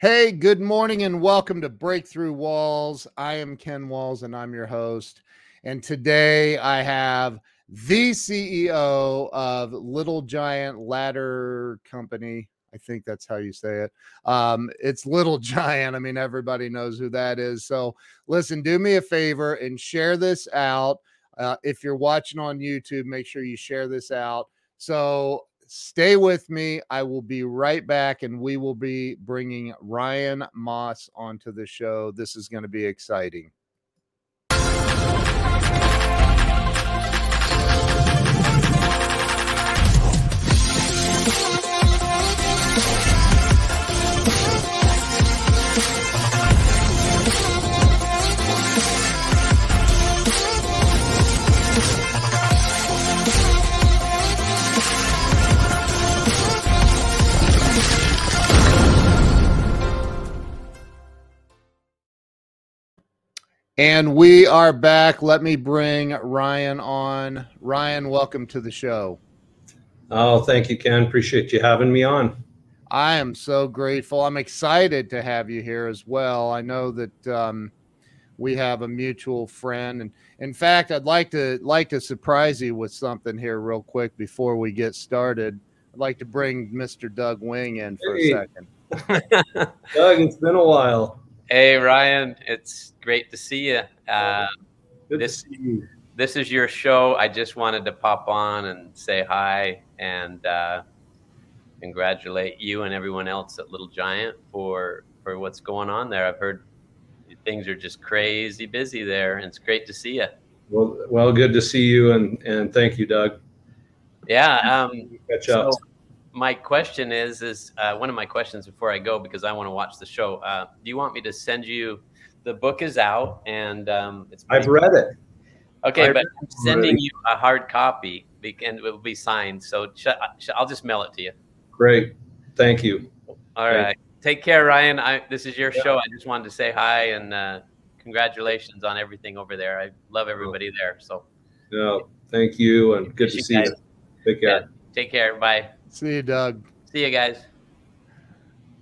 Hey, good morning and welcome to Breakthrough Walls. I am Ken Walls and I'm your host. And today I have the CEO of Little Giant Ladder Company. I think that's how you say it. Um, it's Little Giant. I mean, everybody knows who that is. So, listen, do me a favor and share this out. Uh, if you're watching on YouTube, make sure you share this out. So, Stay with me. I will be right back and we will be bringing Ryan Moss onto the show. This is going to be exciting. And we are back. Let me bring Ryan on. Ryan, welcome to the show. Oh, thank you, Ken. Appreciate you having me on. I am so grateful. I'm excited to have you here as well. I know that um, we have a mutual friend, and in fact, I'd like to like to surprise you with something here real quick before we get started. I'd like to bring Mr. Doug Wing in for hey. a second. Doug, it's been a while. Hey Ryan, it's great to see you. Uh, this you. this is your show. I just wanted to pop on and say hi and uh, congratulate you and everyone else at Little Giant for for what's going on there. I've heard things are just crazy busy there, and it's great to see you. Well, well, good to see you, and and thank you, Doug. Yeah, um, catch up. So, my question is is uh, one of my questions before I go because I want to watch the show. Uh, do you want me to send you? The book is out and um, it's. I've read it. Okay, I've but I'm sending you a hard copy and it will be signed. So sh- sh- I'll just mail it to you. Great, thank you. All right, take care, Ryan. I, this is your yeah. show. I just wanted to say hi and uh, congratulations on everything over there. I love everybody there. So. Yeah, thank you and good to see guys. you. Take care. Yeah, take care. Bye. See you, Doug. See you guys.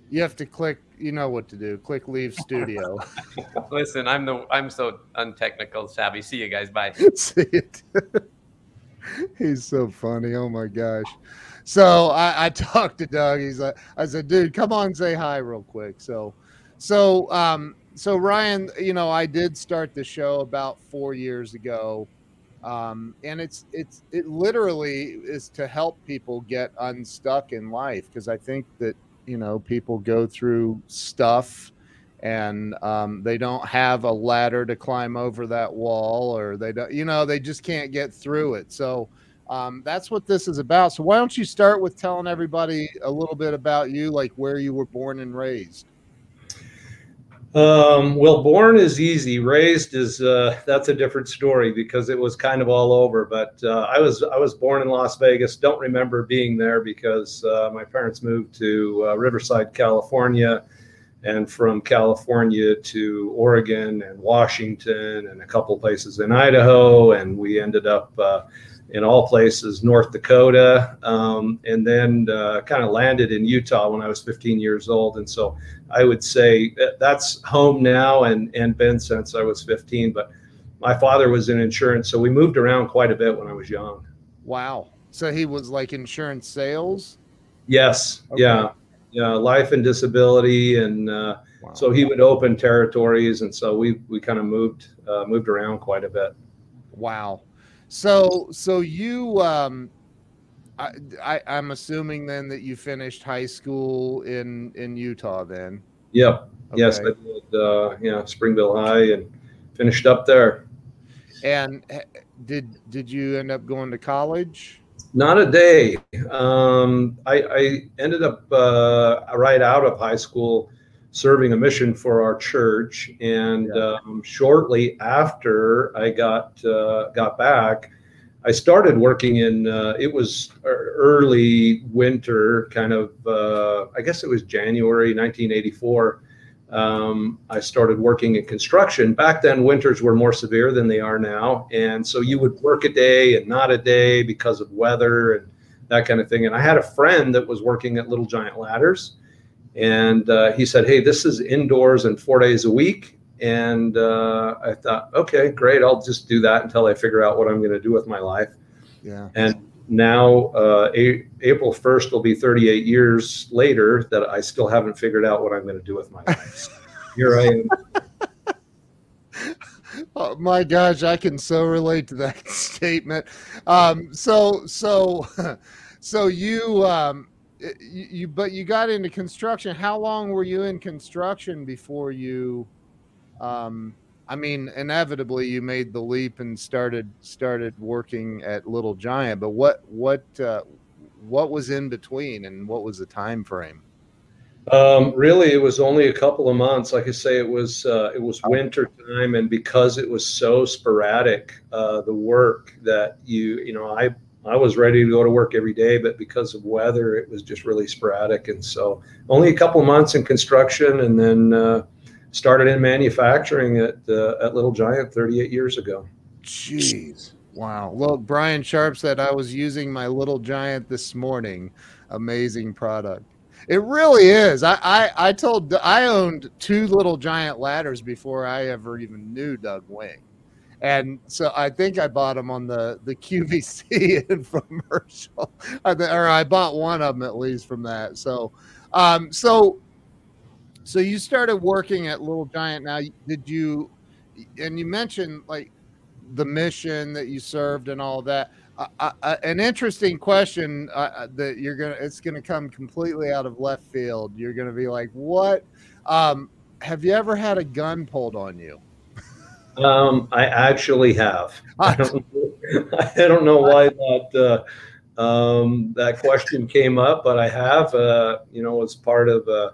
You have to click. You know what to do. Click leave studio. Listen, I'm the I'm so untechnical savvy. See you guys. Bye. See it. He's so funny. Oh my gosh. So I, I talked to Doug. He's like, I said, dude, come on, say hi real quick. So, so, um, so Ryan, you know, I did start the show about four years ago um, and it's it's it literally is to help people get unstuck in life because I think that you know people go through stuff and um, they don't have a ladder to climb over that wall or they don't you know they just can't get through it. So um, that's what this is about. So why don't you start with telling everybody a little bit about you like where you were born and raised um, well, born is easy. Raised is uh, that's a different story because it was kind of all over. But uh, I was I was born in Las Vegas. Don't remember being there because uh, my parents moved to uh, Riverside, California, and from California to Oregon and Washington and a couple places in Idaho, and we ended up uh, in all places, North Dakota, um, and then uh, kind of landed in Utah when I was 15 years old. And so I would say that's home now and, and been since I was 15. But my father was in insurance, so we moved around quite a bit when I was young. Wow. So he was like insurance sales? Yes. Okay. Yeah. Yeah. Life and disability. And uh, wow. so he would open territories. And so we, we kind of moved, uh, moved around quite a bit. Wow. So, so you, um, I, I, I'm assuming then that you finished high school in in Utah. Then. Yep. Okay. Yes, I did. Uh, yeah, Springville High, and finished up there. And did did you end up going to college? Not a day. Um, I, I ended up uh, right out of high school serving a mission for our church. And yeah. um, shortly after I got uh, got back, I started working in. Uh, it was early winter, kind of. Uh, I guess it was January 1984. Um, I started working in construction. Back then, winters were more severe than they are now, and so you would work a day and not a day because of weather and that kind of thing. And I had a friend that was working at Little Giant Ladders And uh, he said, Hey, this is indoors and four days a week. And uh, I thought, okay, great. I'll just do that until I figure out what I'm going to do with my life. Yeah. And now, uh, a- April 1st will be 38 years later that I still haven't figured out what I'm going to do with my life. So here I am. Oh my gosh, I can so relate to that statement. Um, so, so, so you, um, you, you, but you got into construction. How long were you in construction before you? Um, I mean, inevitably you made the leap and started started working at Little Giant. But what what uh, what was in between, and what was the time frame? Um, really, it was only a couple of months. Like I say, it was uh, it was winter time, and because it was so sporadic, uh, the work that you you know I I was ready to go to work every day, but because of weather, it was just really sporadic, and so only a couple months in construction, and then uh, started in manufacturing at uh, at Little Giant 38 years ago. Jeez. Wow. Well, Brian Sharp said I was using my Little Giant this morning. Amazing product. It really is. I, I, I told I owned two Little Giant ladders before I ever even knew Doug Wing, and so I think I bought them on the the QVC infomercial, or I bought one of them at least from that. So, um, so, so you started working at Little Giant. Now, did you? And you mentioned like the mission that you served and all that. Uh, uh, an interesting question uh, that you're gonna it's gonna come completely out of left field. You're gonna be like, "What? Um, have you ever had a gun pulled on you?" Um, I actually have. I don't, I don't know why that uh, um, that question came up, but I have. Uh, you know, as part of uh,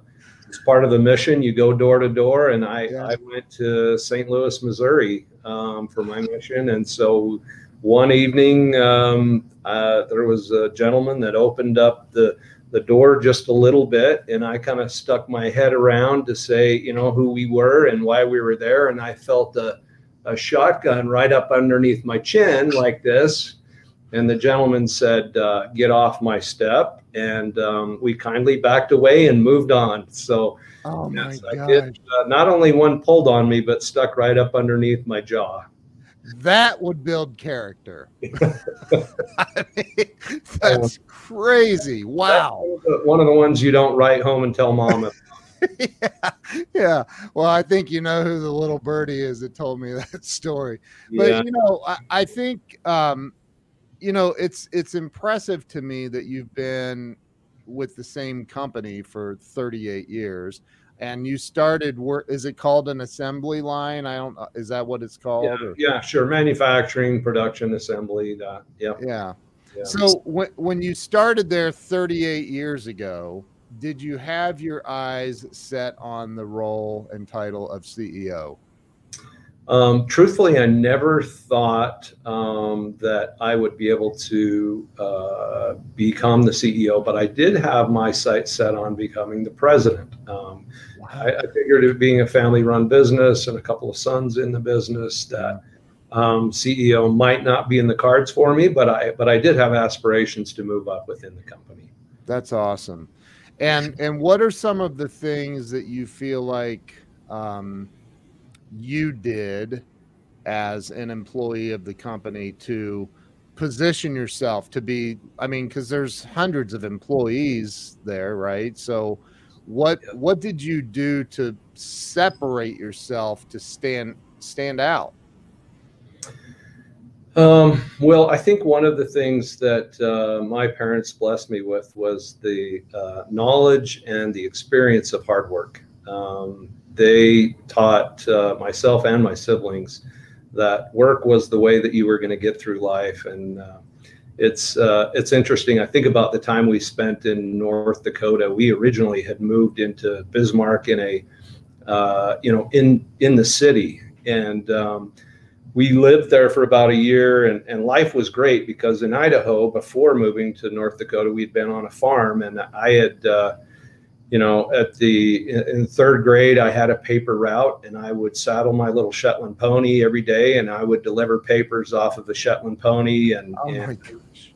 as part of the mission, you go door to door, and I Yeah. I went to St. Louis, Missouri, um, for my mission, and so one evening um, uh, there was a gentleman that opened up the the door just a little bit and i kind of stuck my head around to say you know who we were and why we were there and i felt a, a shotgun right up underneath my chin like this and the gentleman said uh, get off my step and um, we kindly backed away and moved on so Oh my I god, did, uh, not only one pulled on me but stuck right up underneath my jaw that would build character. I mean, that's crazy. Wow. one of the ones you don't write home and tell mom about. yeah, yeah. Well, I think you know who the little birdie is that told me that story. But Yeah. you know, I, I think um, you know it's it's impressive to me that you've been with the same company for 38 years, and you started work. Is it called an assembly line? I don't. Know is that what it's called? yeah, or- yeah, sure. Manufacturing, production, assembly, that. Yeah. yeah. yeah. So when when you started there 38 years ago, did you have your eyes set on the role and title of CEO? Um, truthfully, I never thought um, that I would be able to uh, become the CEO, but I did have my sights set on becoming the president. Um, I, I figured it being a family-run business and a couple of sons in the business that um, CEO might not be in the cards for me, but I but I did have aspirations to move up within the company. That's awesome. And and what are some of the things that you feel like um, you did as an employee of the company to position yourself to be? I mean, because there's hundreds of employees there, right? So, what what did you do to separate yourself to stand stand out? Um, well, I think one of the things that uh, my parents blessed me with was the uh, knowledge and the experience of hard work. Um, they taught uh, myself and my siblings that work was the way that you were going to get through life, and uh, it's uh, it's interesting. I think about the time we spent in North Dakota. We originally had moved into Bismarck in a uh, you know in in the city, and um, we lived there for about a year and, and life was great because in Idaho, before moving to North Dakota, we'd been on a farm and I had, uh, you know, at the in third grade, I had a paper route and I would saddle my little Shetland pony every day and I would deliver papers off of a Shetland pony and, Oh and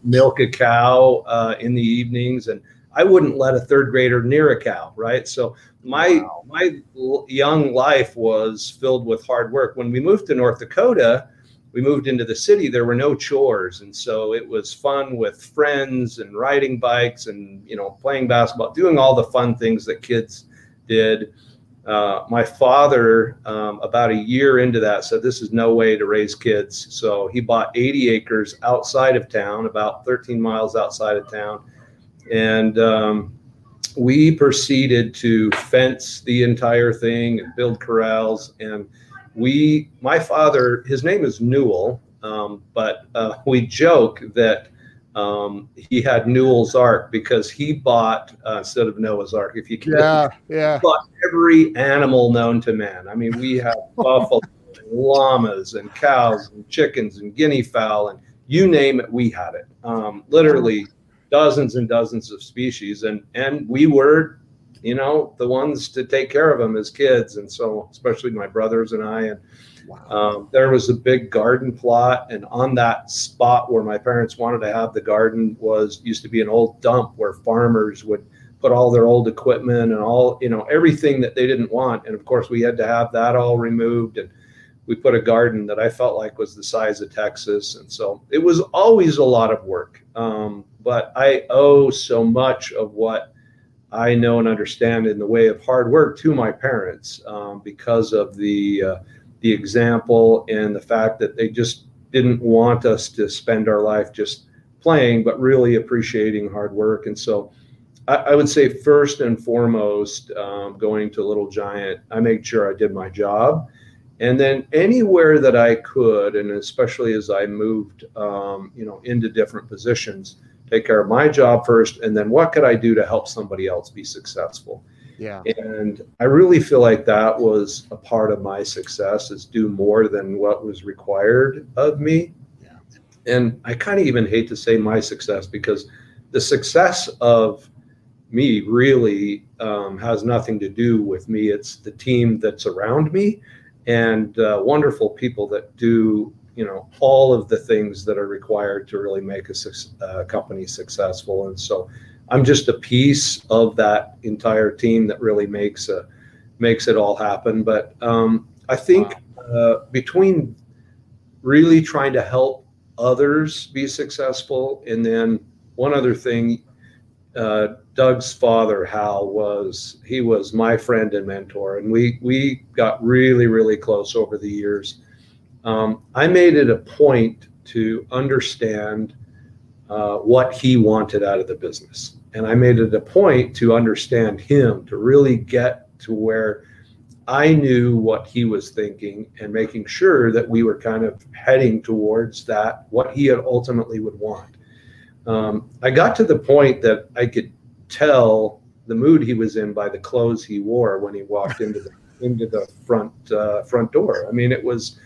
milk a cow uh, in the evenings. And I wouldn't let a third grader near a cow, right? So my wow. my young life was filled with hard work. When we moved to North Dakota, we moved into the city. There were no chores, and so it was fun with friends and riding bikes and you know playing basketball, doing all the fun things that kids did. Uh, my father, um, about a year into that, said this is no way to raise kids. So he bought 80 acres outside of town, about 13 miles outside of town, and um, we proceeded to fence the entire thing and build corrals. And we, my father, his name is Newell, um, but uh, we joke that um, he had Newell's Ark because he bought uh, instead of Noah's Ark. If you can, yeah, yeah, bought every animal known to man. I mean, we have buffalo, and llamas, and cows, and chickens, and guinea fowl, and you name it, we had it. Um, literally dozens and dozens of species, and and we were, you know, the ones to take care of them as kids, and so especially my brothers and I, and wow. um, there was a big garden plot, and on that spot where my parents wanted to have the garden was used to be an old dump where farmers would put all their old equipment and all you know everything that they didn't want and of course we had to have that all removed and we put a garden that i felt like was the size of texas and so it was always a lot of work um, but I owe so much of what I know and understand in the way of hard work to my parents um, because of the uh, the example and the fact that they just didn't want us to spend our life just playing, but really appreciating hard work. And so, I, I would say first and foremost, um, going to Little Giant, I made sure I did my job. And then anywhere that I could, and especially as I moved, um, you know, into different positions, take care of my job first, and then what could I do to help somebody else be successful? Yeah. And I really feel like that was a part of my success is do more than what was required of me. Yeah. And I kind of even hate to say my success because the success of me really um, has nothing to do with me. It's the team that's around me and uh, wonderful people that do you know all of the things that are required to really make a uh, company successful. And so i'm just a piece of that entire team that really makes a makes it all happen. But um, i think wow. uh, between really trying to help others be successful and then one other thing uh, Doug's father, Hal, was he was my friend and mentor, and we we got really really close over the years um, I made it a point to understand uh, what he wanted out of the business. And I made it a point to understand him, to really get to where I knew what he was thinking and making sure that we were kind of heading towards that, what he ultimately would want. Um, I got to the point that I could tell the mood he was in by the clothes he wore when he walked into the into the front uh, front door. I mean, it was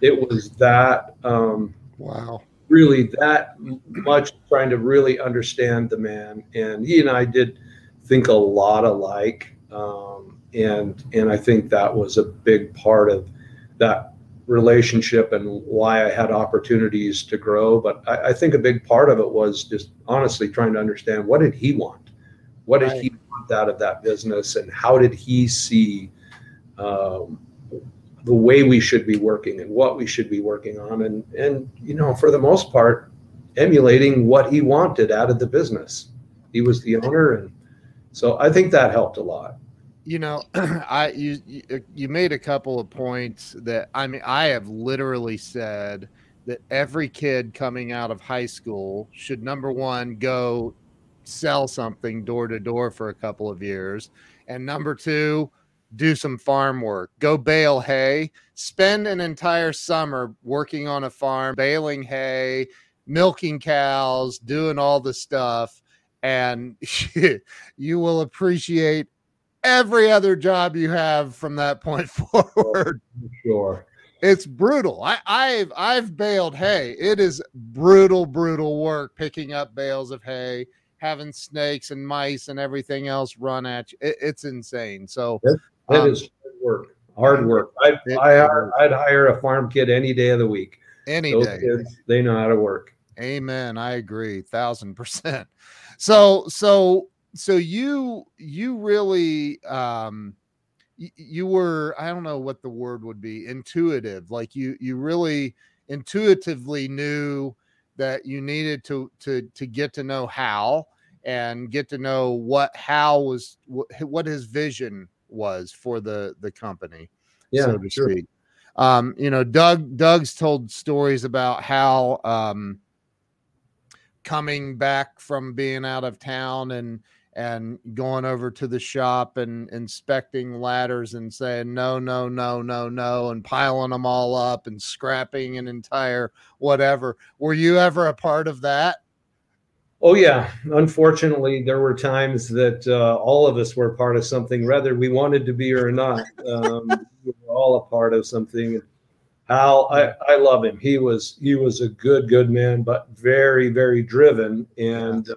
it was that um, wow. really that much trying to really understand the man. And he and i did think a lot alike um, and and i think that was a big part of that relationship and why i had opportunities to grow. But i, I think a big part of it was just honestly trying to understand what did he want? What did right. he want out of that business? And how did he see um, the way we should be working and what we should be working on. And and you know for the most part emulating what he wanted out of the business. He was the owner and so i think that helped a lot. You know i you you made a couple of points that i mean i have literally said that every kid coming out of high school should number one go sell something door to door for a couple of years. And number two do some farm work, go bale hay, spend an entire summer working on a farm, baling hay, milking cows, doing all the stuff, and you will appreciate every other job you have from that point forward. Sure. It's brutal. I, I've I've baled hay. It is brutal, brutal work picking up bales of hay having snakes and mice and everything else run at you. It, it's insane. So it um, is hard work. Hard work. I'd, I, I'd hire a farm kid any day of the week. Any Those day. Kids, they know how to work. Amen. I agree, thousand percent. So, so so you you really um you were i don't know what the word would be intuitive like you you really intuitively knew that you needed to to to get to know hal and get to know what hal was what his vision was for the the company yeah, so to sure. speak. Um you know doug doug's told stories about how um coming back from being out of town and and going over to the shop and inspecting ladders and saying no no no no no and piling them all up and scrapping an entire whatever. Were you ever a part of that oh yeah unfortunately there were times that uh, all of us were part of something whether we wanted to be or not um, we were all a part of something Hal, I, I love him. He was he was a good good man, but very very driven, and yeah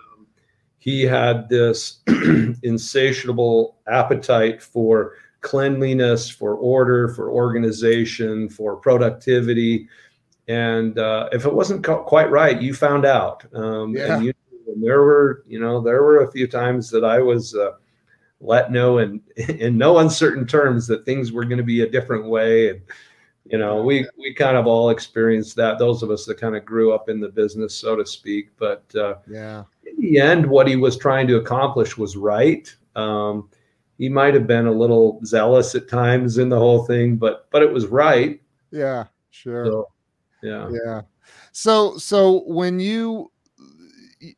he had this insatiable appetite for cleanliness, for order, for organization, for productivity. And uh, if it wasn't quite right, you found out. Um, yeah. and, you, and there were, you know, there were a few times that I was uh, let know in in no uncertain terms that things were going to be a different way. And you know, we we kind of all experienced that. Those of us that kind of grew up in the business, so to speak. But uh, yeah, in the end, what he was trying to accomplish was right. Um, he might have been a little zealous at times in the whole thing, but but it was right. Yeah, sure. So, yeah, yeah. So so when you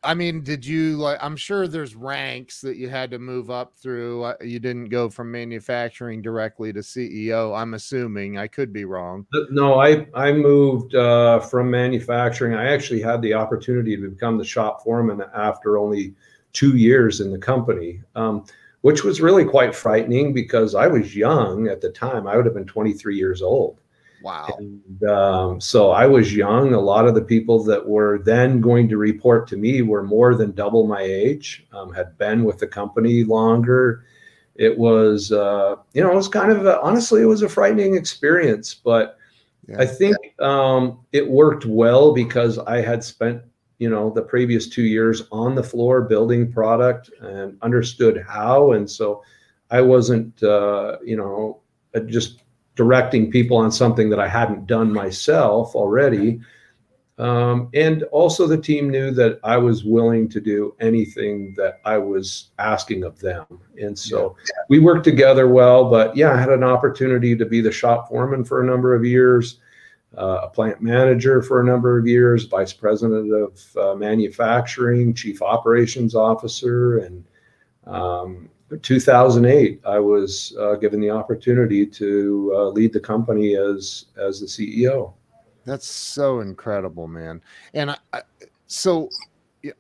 I mean, did you like? I'm sure there's ranks that you had to move up through. Uh, you didn't go from manufacturing directly to CEO. I'm assuming. I could be wrong. No, I I moved uh, from manufacturing. I actually had the opportunity to become the shop foreman after only two years in the company, um, which was really quite frightening because I was young at the time. I would have been 23 years old. Wow. And, um, so I was young. A lot of the people that were then going to report to me were more than double my age, um, had been with the company longer. It was, uh, you know, it was kind of, a, honestly, it was a frightening experience, but yeah. I think um, it worked well because I had spent, you know, the previous two years on the floor building product and understood how. And so I wasn't, uh, you know, just directing people on something that I hadn't done myself already. Um, and also, the team knew that I was willing to do anything that I was asking of them. And so yeah. we worked together well. But yeah, I had an opportunity to be the shop foreman for a number of years, uh, a plant manager for a number of years, vice president of uh, manufacturing, chief operations officer, and um, 2008, I was uh, given the opportunity to uh, lead the company as as the CEO. That's so incredible, man. And I, so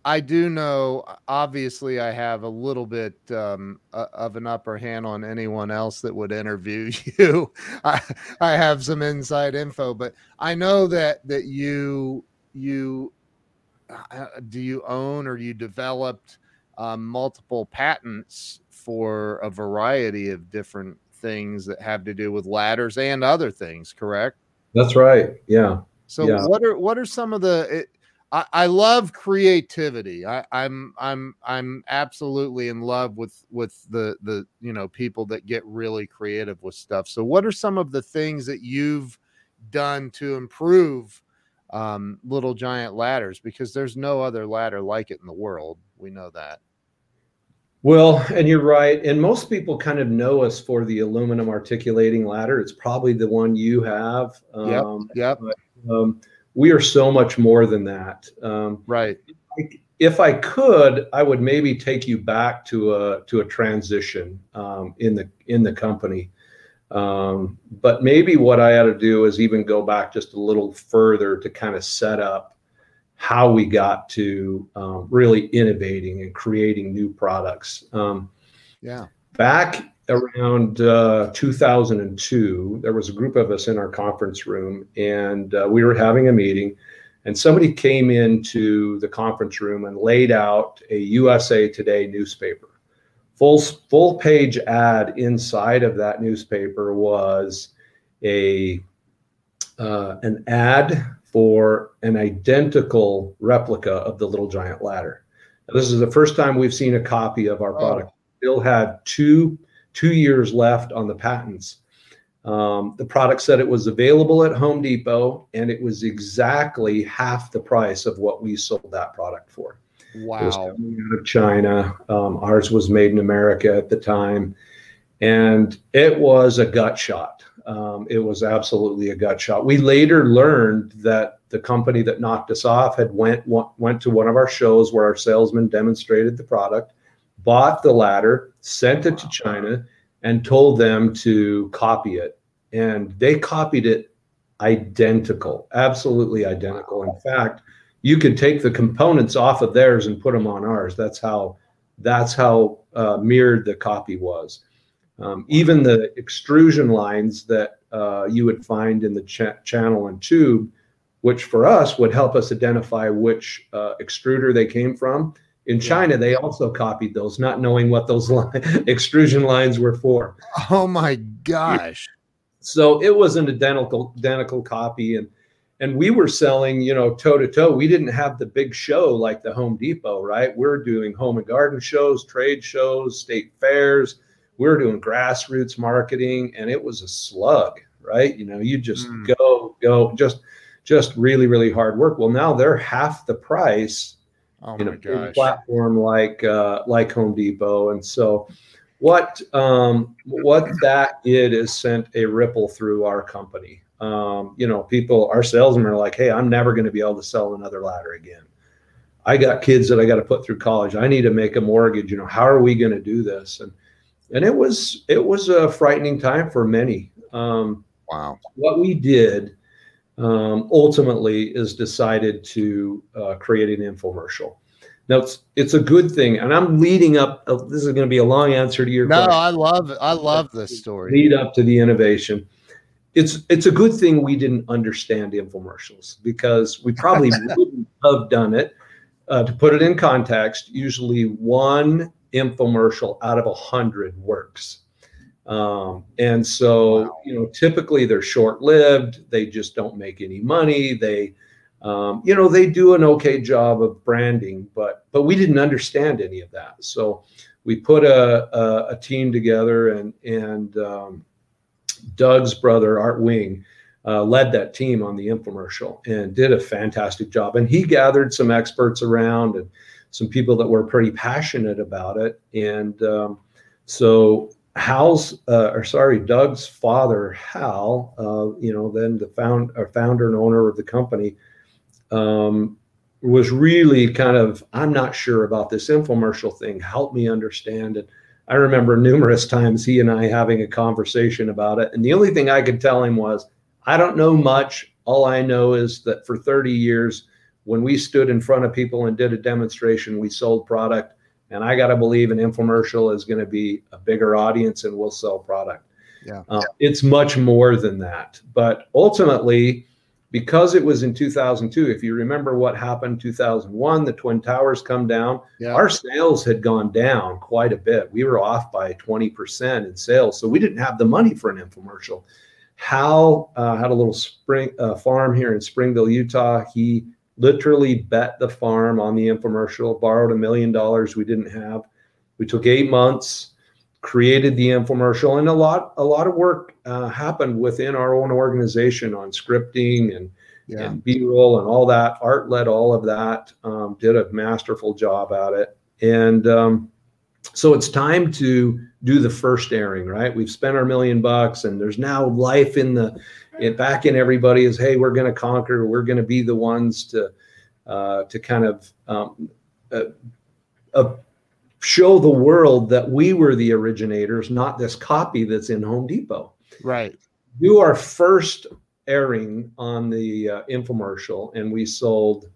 I do know. Obviously, I have a little bit um, of an upper hand on anyone else that would interview you. I, I have some inside info, but I know that that you you uh, do you own or you developed um, multiple patents for a variety of different things that have to do with ladders and other things, correct? That's right. Yeah. So yeah. what are what are some of the it, I, I love creativity. I, I'm I'm I'm absolutely in love with with the the you know people that get really creative with stuff. So what are some of the things that you've done to improve um, little giant ladders? Because there's no other ladder like it in the world. We know that. Well, and you're right. And most people kind of know us for the aluminum articulating ladder. It's probably the one you have. Um, yep. But, um, we are so much more than that. Um, right. If I could, I would maybe take you back to a to a transition um, in the in the company. Um, but maybe what I ought to do is even go back just a little further to kind of set up how we got to um, really innovating and creating new products. Um, yeah. Back around uh, 2002, there was a group of us in our conference room, and uh, we were having a meeting. And somebody came into the conference room and laid out a USA Today newspaper. Full full page ad inside of that newspaper was a uh, an ad for an identical replica of the Little Giant Ladder. This is the first time we've seen a copy of our product. Oh. Still had two two years left on the patents. Um, the product said it was available at Home Depot, and it was exactly half the price of what we sold that product for. Wow! It was coming out of China. Um, ours was made in America at the time, and it was a gut shot. Um, it was absolutely a gut shot. We later learned that the company that knocked us off had went went to one of our shows where our salesman demonstrated the product, bought the ladder, sent it to China, and told them to copy it. And they copied it identical, absolutely identical. In fact, you could take the components off of theirs and put them on ours. That's how that's how uh, mirrored the copy was. Um, even the extrusion lines that uh, you would find in the ch- channel and tube, which for us would help us identify which uh, extruder they came from. In China, they also copied those, not knowing what those extrusion lines were for. Oh my gosh! So it was an identical identical copy, and and we were selling, you know, toe to toe. We didn't have the big show like the Home Depot, right? We're doing home and garden shows, trade shows, state fairs we were doing grassroots marketing and it was a slug right? You know you just mm. go go just just really really hard work. Well now they're half the price oh in a gosh. platform like uh, like home depot. And so what um, what that did is sent a ripple through our company. Um, you know people our salesmen are like hey i'm never going to be able to sell another ladder again. I got kids that i got to put through college. I need to make a mortgage. You know how are we going to do this? And and it was it was a frightening time for many. Um, wow. What we did um, ultimately is decided to uh, create an infomercial. Now it's it's a good thing, and I'm leading up. Uh, this is going to be a long answer to your. No, question. I love I love this story. Lead up to the innovation. It's it's a good thing we didn't understand infomercials because we probably wouldn't have done it. Uh, to put it in context, usually one infomercial out of a hundred works. Um, and so, wow. you know, typically they're short lived. They just don't make any money. They, um, you know, they do an okay job of branding, but but we didn't understand any of that. So we put a a, a team together, and and um, Doug's brother Art Wing uh, led that team on the infomercial and did a fantastic job. And he gathered some experts around and some people that were pretty passionate about it. And um, so Hal's, uh, or sorry, Doug's father, Hal, uh, you know, then the found, founder and owner of the company, um, was really kind of, I'm not sure about this infomercial thing. Help me understand it. I remember numerous times he and I having a conversation about it. And the only thing I could tell him was, I don't know much. All I know is that for 30 years, when we stood in front of people and did a demonstration, we sold product. And I got to believe an infomercial is going to be a bigger audience and we'll sell product. Yeah. Uh, it's much more than that. But ultimately, because it was in 2002, if you remember what happened 2001, the Twin Towers come down, yeah. our sales had gone down quite a bit. We were off by 20% in sales. So we didn't have the money for an infomercial. Hal uh, had a little spring uh, farm here in Springville, Utah. He literally bet the farm on the infomercial, borrowed a million dollars we didn't have. We took eight months, created the infomercial, and a lot a lot of work uh, happened within our own organization on scripting and yeah. and B-roll and all that. Art led all of that, um, did a masterful job at it, and um, so it's time to do the first airing. Right, we've spent our million bucks, and there's now life in the it back in everybody is hey we're going to conquer we're going to be the ones to uh, to kind of um, uh, uh, show the world that we were the originators not this copy that's in home depot. Right. Do our first airing on the uh, infomercial and we sold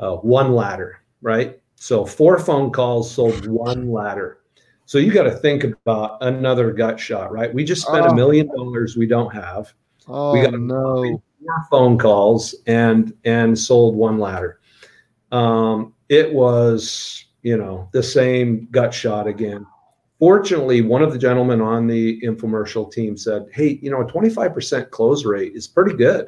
uh, one ladder right? So four phone calls sold one ladder. So you got to think about another gut shot right? We just spent a oh. million dollars we don't have Oh we got no! Four phone calls and and sold one ladder. Um, it was you know the same gut shot again. Fortunately, one of the gentlemen on the infomercial team said, "Hey, you know, a 25% close rate is pretty good.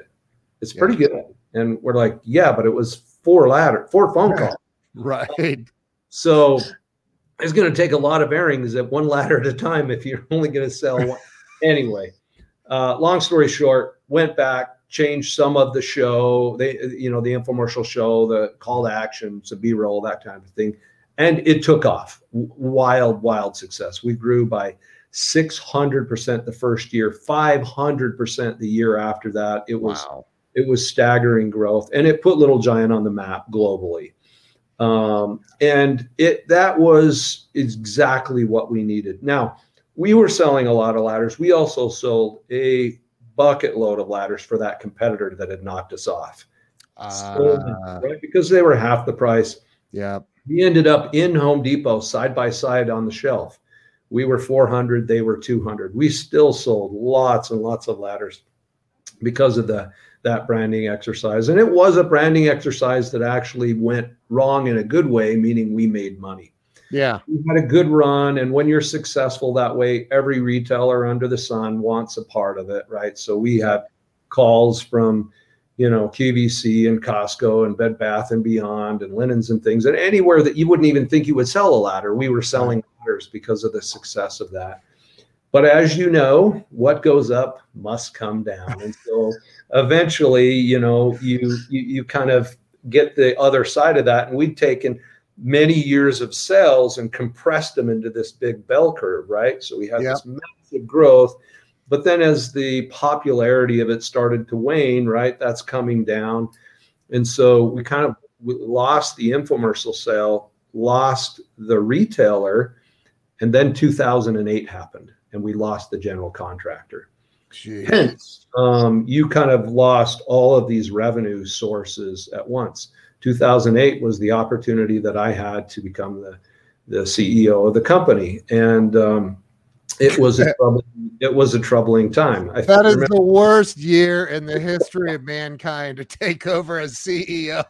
It's pretty good." And we're like, "Yeah, but it was four ladder, four phone calls." Right. So it's going to take a lot of airings at one ladder at a time if you're only going to sell one. anyway, uh, long story short, went back, changed some of the show, they, you know, the infomercial show, the call to action, some B roll, that kind of thing. And it took off. Wild, wild success. We grew by 600% the first year, 500% the year after that. It was wow. it was staggering growth and it put Little Giant on the map globally. Um, and it that was exactly what we needed. Now, we were selling a lot of ladders. We also sold a bucket load of ladders for that competitor that had knocked us off. Uh, right? Because they were half the price. Yeah. We ended up in Home Depot side by side on the shelf. We were 400, they were 200. We still sold lots and lots of ladders because of the that branding exercise. And it was a branding exercise that actually went wrong in a good way, meaning we made money. Yeah. We had a good run. And when you're successful that way, every retailer under the sun wants a part of it, right? So we had calls from, you know, QVC and Costco and Bed Bath and Beyond and linens and things. And anywhere that you wouldn't even think you would sell a ladder, we were selling ladders because of the success of that. But as you know, what goes up must come down. And so eventually, you know, you, you, you kind of get the other side of that. And we'd taken many years of sales and compressed them into this big bell curve, right? So we had yep. this massive growth. But then as the popularity of it started to wane, right, that's coming down. And so we kind of lost the infomercial sale, lost the retailer, and then 2008 happened and we lost the general contractor. Jeez. Hence, um, you kind of lost all of these revenue sources at once. 2008 was the opportunity that I had to become the, the CEO of the company, and um, it was a troubling, it was a troubling time. I that is remember- the worst year in the history of mankind to take over as CEO.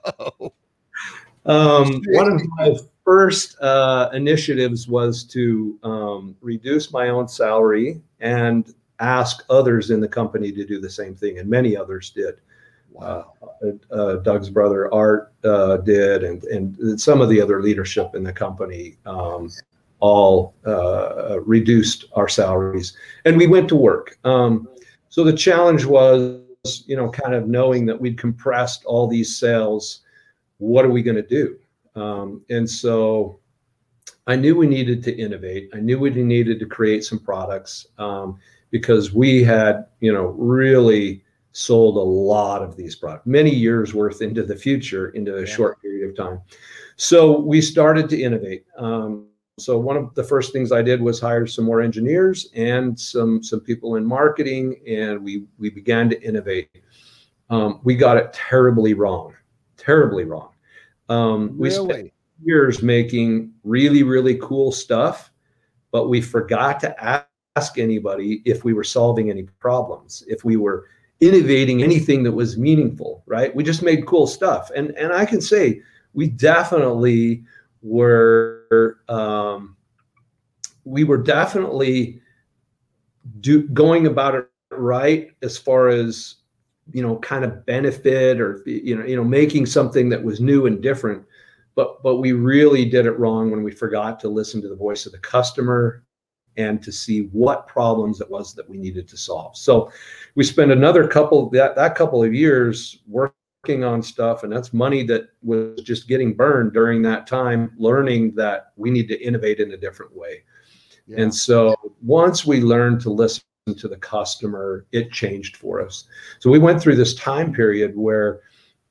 Um, one of my first uh, initiatives was to um, reduce my own salary and ask others in the company to do the same thing, and many others did. Wow. Uh, uh, Doug's brother Art uh, did, and and some of the other leadership in the company um, all uh, reduced our salaries, and we went to work. Um, so the challenge was, you know, kind of knowing that we'd compressed all these sales. What are we going to do? Um, and so I knew we needed to innovate. I knew we needed to create some products um, because we had, you know, really sold a lot of these products, many years worth into the future, into a yeah. short period of time. So we started to innovate. Um, so one of the first things I did was hire some more engineers and some some people in marketing, and we we began to innovate. Um, we got it terribly wrong, terribly wrong. Um, we spent years making really, really cool stuff, but we forgot to ask anybody if we were solving any problems, if we were innovating anything that was meaningful, right? We just made cool stuff. And and I can say we definitely were um, we were definitely do going about it right as far as you know kind of benefit or you know you know making something that was new and different but but we really did it wrong when we forgot to listen to the voice of the customer and to see what problems it was that we needed to solve so we spent another couple that that couple of years working on stuff and that's money that was just getting burned during that time learning that we need to innovate in a different way yeah. and so once we learned to listen to the customer, it changed for us. So we went through this time period where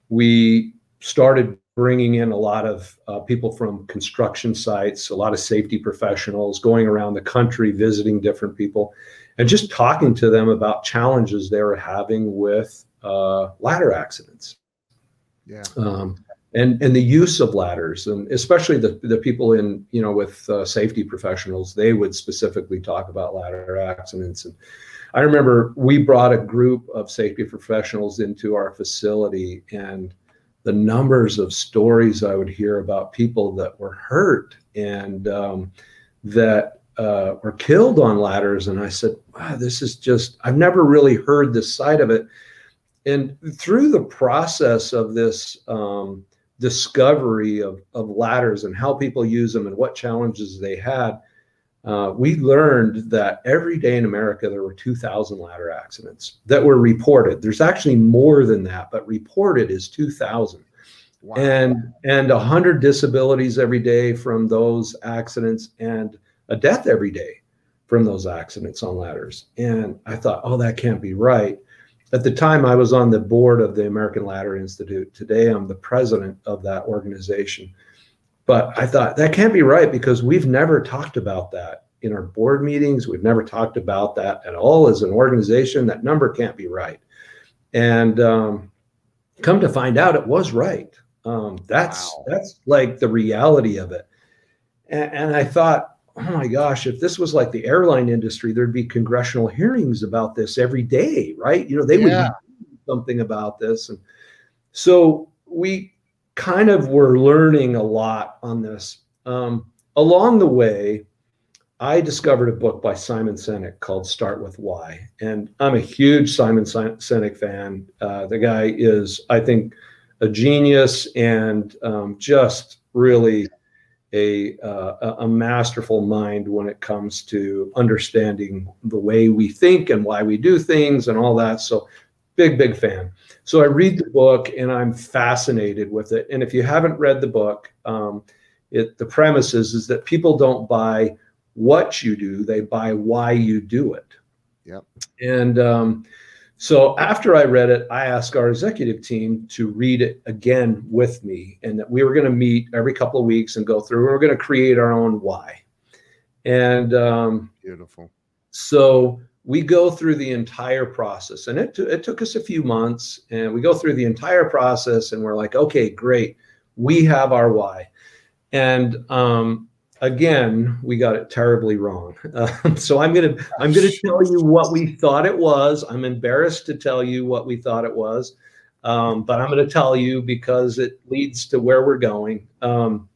we started bringing in a lot of uh, people from construction sites, a lot of safety professionals, going around the country visiting different people, and just talking to them about challenges they were having with uh, ladder accidents. Yeah. Um, and and the use of ladders and especially the the people in you know with uh, safety professionals they would specifically talk about ladder accidents and i remember we brought a group of safety professionals into our facility and the numbers of stories i would hear about people that were hurt and um, that uh, were killed on ladders. And i said wow this is just i've never really heard this side of it. And through the process of this um, discovery of, of ladders and how people use them and what challenges they had, uh, we learned that every day in America there were 2,000 ladder accidents that were reported. There's actually more than that, but reported is 2,000. Wow. And and 100 disabilities every day from those accidents and a death every day from those accidents on ladders. And I thought, oh, that can't be right. At the time, I was on the board of the American Ladder Institute. Today, I'm the president of that organization. But I thought that can't be right because we've never talked about that in our board meetings. We've never talked about that at all as an organization. That number can't be right. And um, come to find out, it was right. Um, that's wow. that's like the reality of it. And, and I thought, oh my gosh, if this was like the airline industry, there'd be congressional hearings about this every day, right? You know, they yeah. would something about this. And so we kind of were learning a lot on this. Um, along the way, I discovered a book by Simon Sinek called Start with Why. And I'm a huge Simon Sinek fan. Uh, the guy is, I think, a genius and um, just really a, uh, a masterful mind when it comes to understanding the way we think and why we do things and all that. So, big, big fan. So I read the book and I'm fascinated with it. And if you haven't read the book, um, it the premise is, is that people don't buy what you do; they buy why you do it. Yep. And um, so after I read it, I asked our executive team to read it again with me, and that we were going to meet every couple of weeks and go through. We are going to create our own why. And um, beautiful. So we go through the entire process. And it, t- it took us a few months and we go through the entire process and we're like okay great. We have our why. And um, again we got it terribly wrong. Uh, so i'm gonna i'm gonna tell you what we thought it was. I'm embarrassed to tell you what we thought it was. Um, but i'm gonna tell you because it leads to where we're going. Um,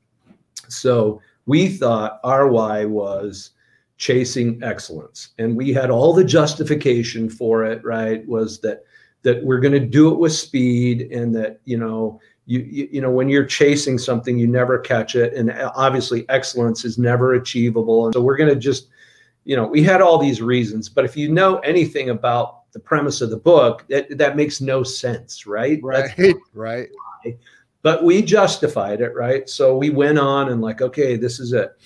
so we thought our why was chasing excellence. And we had all the justification for it right was that that we're going to do it with speed and that you know you, you, you know when you're chasing something you never catch it. And uh, obviously excellence is never achievable. And so we're going to just you know we had all these reasons. But if you know anything about the premise of the book that, that makes no sense right? Right right. but we justified it right? So we went on and like okay this is it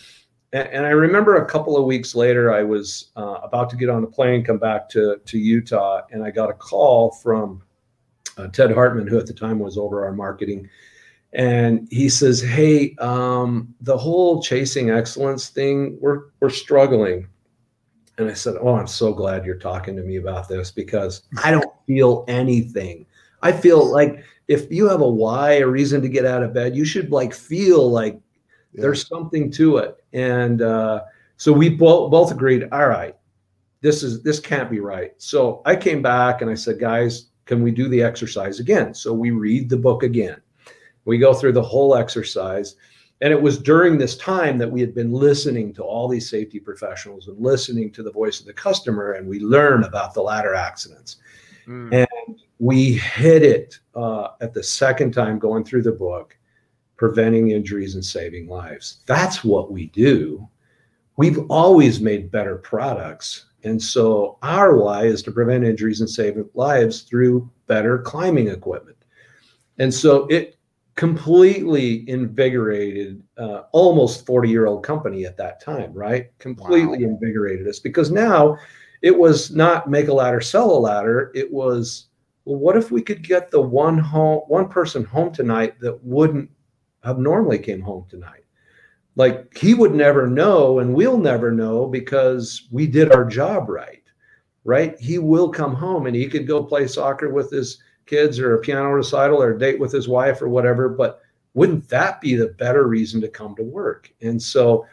and, I remember a couple of weeks later, I was uh, about to get on a plane, come back to, to Utah, and I got a call from uh, Ted Hartman, who at the time was over our marketing. And he says, Hey, um, the whole chasing excellence thing, we're, we're struggling. And I said, Oh, I'm so glad you're talking to me about this because I don't feel anything. I feel like if you have a why, a reason to get out of bed, you should like feel like yeah. there's something to it. And uh, so we both both agreed all right this is this can't be right. So i came back and i said guys can we do the exercise again? So we read the book again. We go through the whole exercise. And it was during this time that we had been listening to all these safety professionals and listening to the voice of the customer and we learn about the ladder accidents. Mm. and we hit it uh, at the second time going through the book preventing injuries and saving lives. That's what we do. We've always made better products. And so our why is to prevent injuries and save lives through better climbing equipment. And so it completely invigorated uh, almost 40 year old company at that time, right? Completely wow. invigorated us because now it was not make a ladder, sell a ladder. It was, well, what if we could get the one home, one person home tonight that wouldn't have normally came home tonight. Like he would never know, and we'll never know because we did our job right. Right? He will come home and he could go play soccer with his kids or a piano recital or a date with his wife or whatever. But wouldn't that be the better reason to come to work? And so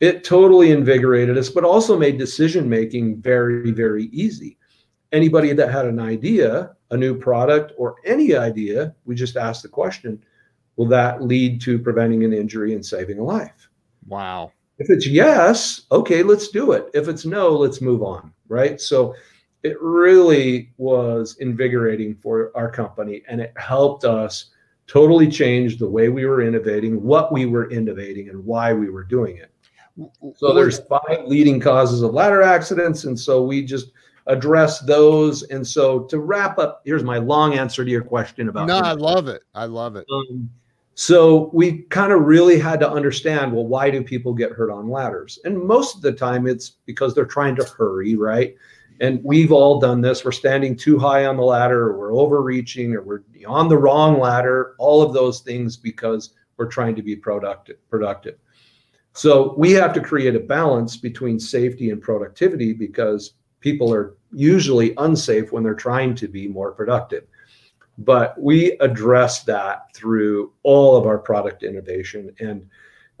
it totally invigorated us, but also made decision making very, very easy. Anybody that had an idea, a new product, or any idea, we just asked the question will that lead to preventing an injury and saving a life? Wow. If it's yes, okay, let's do it. If it's no, let's move on. Right. So it really was invigorating for our company and it helped us totally change the way we were innovating, what we were innovating, and why we were doing it. So there's five leading causes of ladder accidents, and so we just address those. And so to wrap up, here's my long answer to your question about. No, I love it. I love it. Um, so we kind of really had to understand well, why do people get hurt on ladders? And most of the time, it's because they're trying to hurry, right? And we've all done this. We're standing too high on the ladder, or we're overreaching, or we're on the wrong ladder. All of those things because we're trying to be productive. Productive. So we have to create a balance between safety and productivity because people are usually unsafe when they're trying to be more productive. But we address that through all of our product innovation. And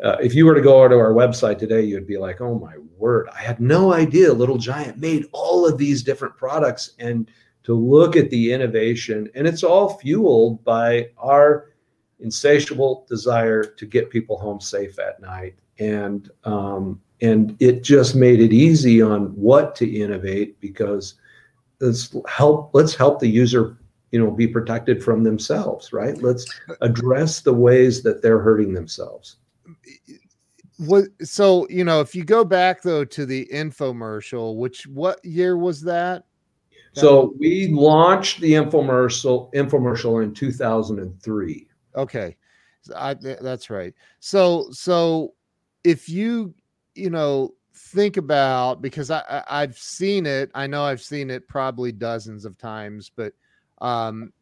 uh, if you were to go to our website today, you'd be like, oh my word, I had no idea Little Giant made all of these different products. And to look at the innovation, and it's all fueled by our insatiable desire to get people home safe at night. And um, and it just made it easy on what to innovate because let's help let's help the user you know be protected from themselves right? Let's uh, address the ways that they're hurting themselves. What so you know if you go back though to the infomercial which what year was that? So we launched the infomercial infomercial in 2003 okay. I, that's right. So so if you you know think about because I, I have seen it. I know I've seen it probably dozens of times, but um,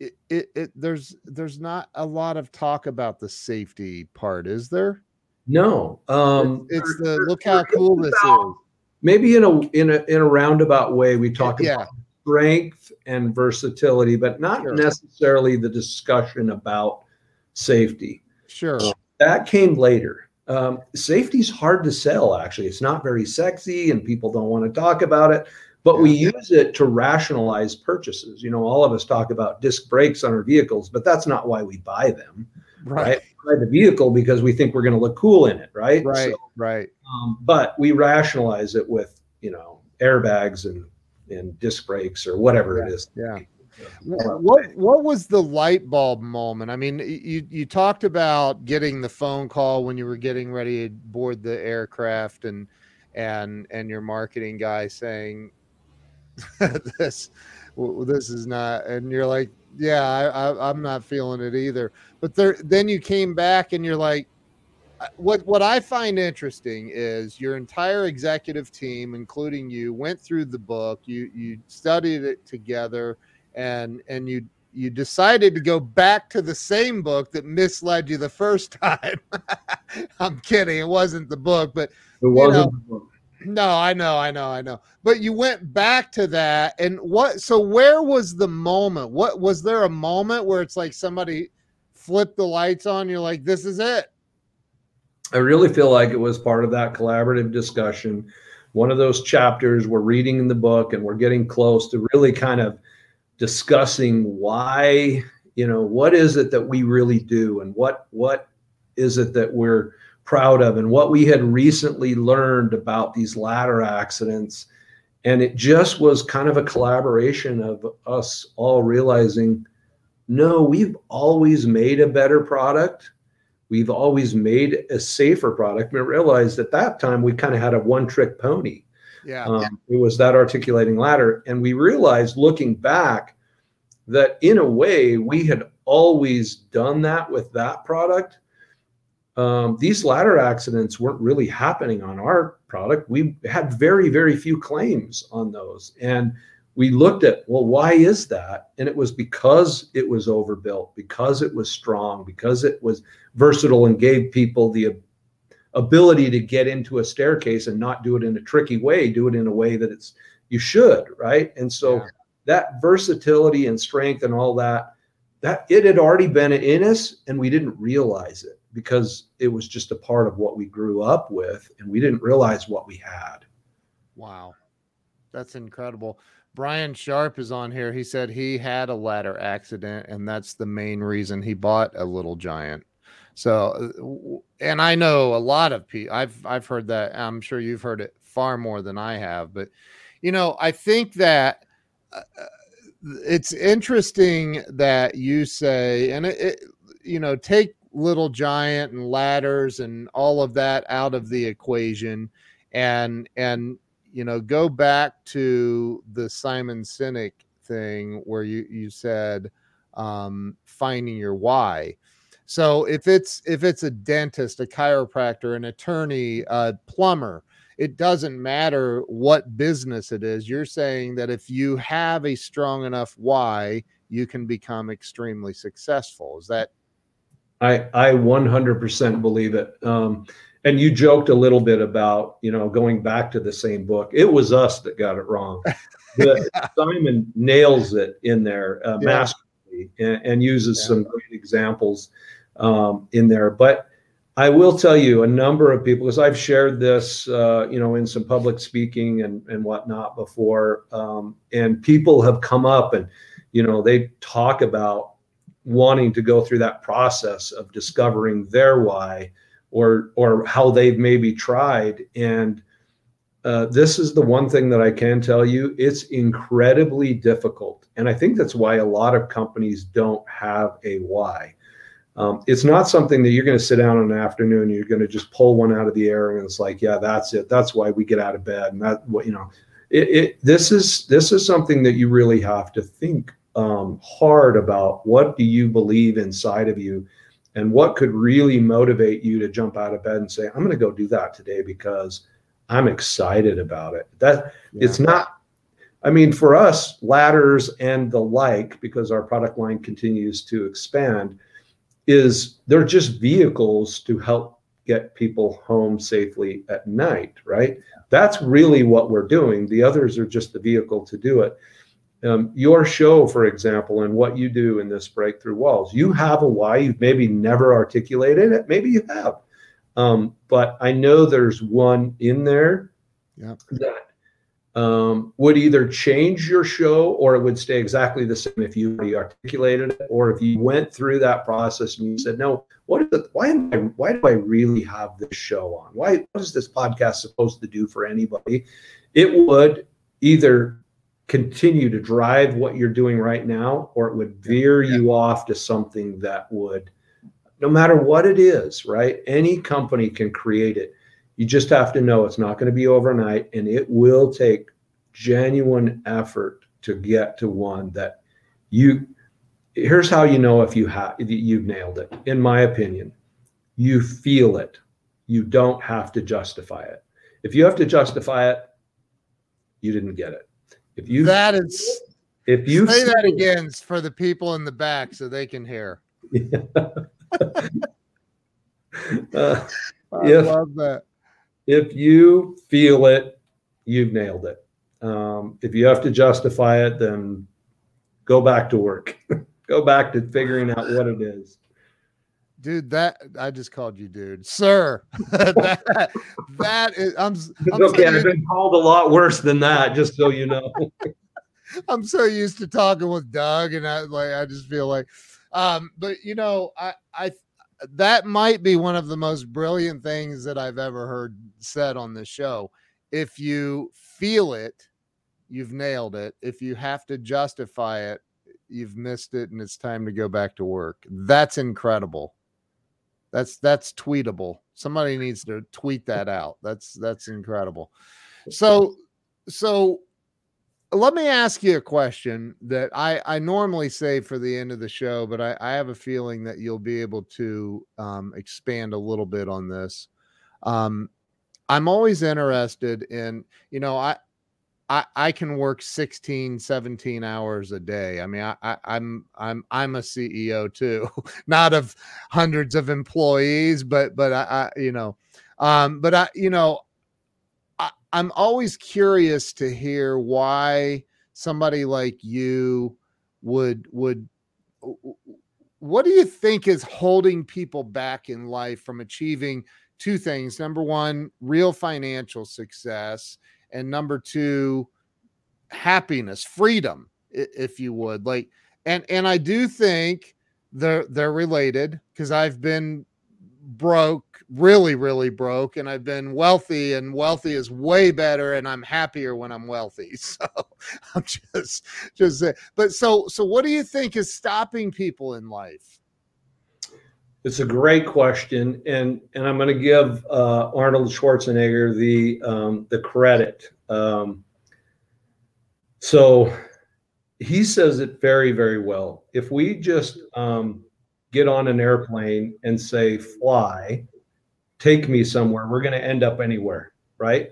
it, it, it there's there's not a lot of talk about the safety part, is there? No. Um, it's, it's the look how cool this is. Maybe in a in a in a roundabout way, we talk yeah. about strength and versatility, but not sure. necessarily the discussion about safety. Sure. That came later. Um, safety is hard to sell, actually. It's not very sexy and people don't want to talk about it, but we use it to rationalize purchases. You know, all of us talk about disc brakes on our vehicles, but that's not why we buy them. Right. right? buy the vehicle because we think we're going to look cool in it. Right. Right. So, right. Um, but we rationalize it with, you know, airbags and, and disc brakes or whatever yeah. it is. Yeah. What what was the light bulb moment? I mean, you you talked about getting the phone call when you were getting ready to board the aircraft, and and and your marketing guy saying this this is not, and you're like, yeah, I, I I'm not feeling it either. But there, then you came back and you're like, what what I find interesting is your entire executive team, including you, went through the book. You you studied it together and and you you decided to go back to the same book that misled you the first time. I'm kidding. It wasn't the book, but it wasn't know, the book. No, I know, I know, I know. But you went back to that and what so where was the moment? What was there a moment where it's like somebody flipped the lights on, you're like, this is it? I really feel like it was part of that collaborative discussion. One of those chapters we're reading in the book and we're getting close to really kind of discussing why you know what is it that we really do and what what is it that we're proud of and what we had recently learned about these ladder accidents and it just was kind of a collaboration of us all realizing no we've always made a better product we've always made a safer product and realized at that time we kind of had a one trick pony yeah. Um, it was that articulating ladder. And we realized looking back that in a way we had always done that with that product. Um, these ladder accidents weren't really happening on our product. We had very, very few claims on those. And we looked at, well, why is that? And it was because it was overbuilt, because it was strong, because it was versatile and gave people the ability to get into a staircase and not do it in a tricky way, do it in a way that it's you should, right? And so yeah. that versatility and strength and all that, that it had already been in us and we didn't realize it because it was just a part of what we grew up with and we didn't realize what we had. Wow. That's incredible. Brian Sharp is on here. He said he had a ladder accident and that's the main reason he bought a little giant. So, uh, and I know a lot of people. I've I've heard that. I'm sure you've heard it far more than I have. But you know, I think that uh, uh it's interesting that you say, and it, it, you know, take little giant and ladders and all of that out of the equation, and and you know, go back to the Simon Sinek thing where you you said um, finding your why. So if it's if it's a dentist, a chiropractor, an attorney, a plumber, it doesn't matter what business it is. You're saying that if you have a strong enough why, you can become extremely successful. Is that? I I 100% believe it. Um, and you joked a little bit about you know going back to the same book. It was us that got it wrong. Simon nails it in there uh, yeah. masterfully and, and uses yeah. some great examples um, in there, but I will tell you a number of people because I've shared this, uh, you know, in some public speaking and and whatnot before, um, and people have come up and, you know, they talk about wanting to go through that process of discovering their why, or or how they've maybe tried. And uh, this is the one thing that I can tell you: it's incredibly difficult, and I think that's why a lot of companies don't have a why um, it's not something that you're going to sit down in an afternoon. You're going to just pull one out of the air, and it's like, yeah, that's it. That's why we get out of bed, and that what you know. It, it this is this is something that you really have to think um, hard about. What do you believe inside of you, and what could really motivate you to jump out of bed and say, I'm going to go do that today because I'm excited about it. That yeah. it's not I mean, for us, ladders and the like, because our product line continues to expand, is they're just vehicles to help get people home safely at night, right? That's really what we're doing. The others are just the vehicle to do it. Um, your show, for example, and what you do in this breakthrough walls, you have a why. You've maybe never articulated it. Maybe you have. Um, but I know there's one in there yeah. that um, would either change your show or it would stay exactly the same if you already articulated it or if you went through that process and you said, no, what is it? Why am I, why do I really have this show on? Why, what is this podcast supposed to do for anybody? It would either continue to drive what you're doing right now or it would veer yeah. you off to something that would, no matter what it is, right? Any company can create it. You just have to know it's not going to be overnight and it will take genuine effort to get to one that you here's how you know if you have you've nailed it. In my opinion you feel it. You don't have to justify it. If you have to justify it you didn't get it if you that is if you say that again for the people in the back so they can hear yeah. uh, I if, love that if you feel it, you've nailed it. Um, if you have to justify it, then go back to work. go back to figuring out what it is. Dude, that I just called you dude, sir. that, that is I'm, I'm okay. I've been called a lot worse than that, just so you know. I'm so used to talking with Doug, and I like I just feel like, um, but you know, I I that might be one of the most brilliant things that I've ever heard said on this show. If you feel it, you've nailed it. If you have to justify it, you've missed it and it's time to go back to work. That's incredible. That's that's tweetable. Somebody needs to tweet that out. That's that's incredible. So so let me ask you a question that I, I normally say for the end of the show, but I, I have a feeling that you'll be able to um, expand a little bit on this. Um, I'm always interested in, you know, I, I, I can work 16, 17 hours a day. I mean, I, I I'm I'm I'm a CEO too, not of hundreds of employees, but but I, I you know, um, but I you know, I'm always curious to hear why somebody like you would would what do you think is holding people back in life from achieving two things number one real financial success and number two happiness freedom if you would like and and i do think they're they're related because i've been broke, really, really broke, and I've been wealthy, and wealthy is way better, and I'm happier when I'm wealthy. So I'm just, just, eh, but so, so what do you think is stopping people in life? It's a great question, and and I'm going to give uh, Arnold Schwarzenegger the um, the credit. Um, so he says it very very well. If we just um, get on an airplane and say fly, take me somewhere, we're going to end up anywhere, right?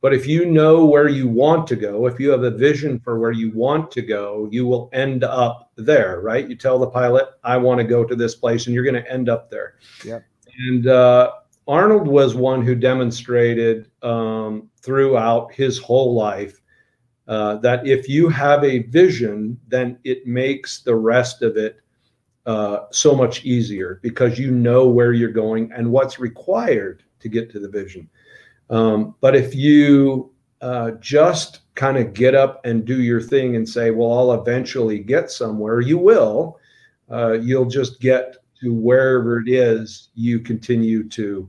But if you know where you want to go, if you have a vision for where you want to go, you will end up there, right? You tell the pilot, I want to go to this place, and you're going to end up there. Yeah. And uh, Arnold was one who demonstrated um, throughout his whole life uh, that if you have a vision, then it makes the rest of it uh, so much easier because you know where you're going and what's required to get to the vision. Um, but if you uh, just kind of get up and do your thing and say, well, I'll eventually get somewhere, you will. Uh, you'll just get to wherever it is you continue to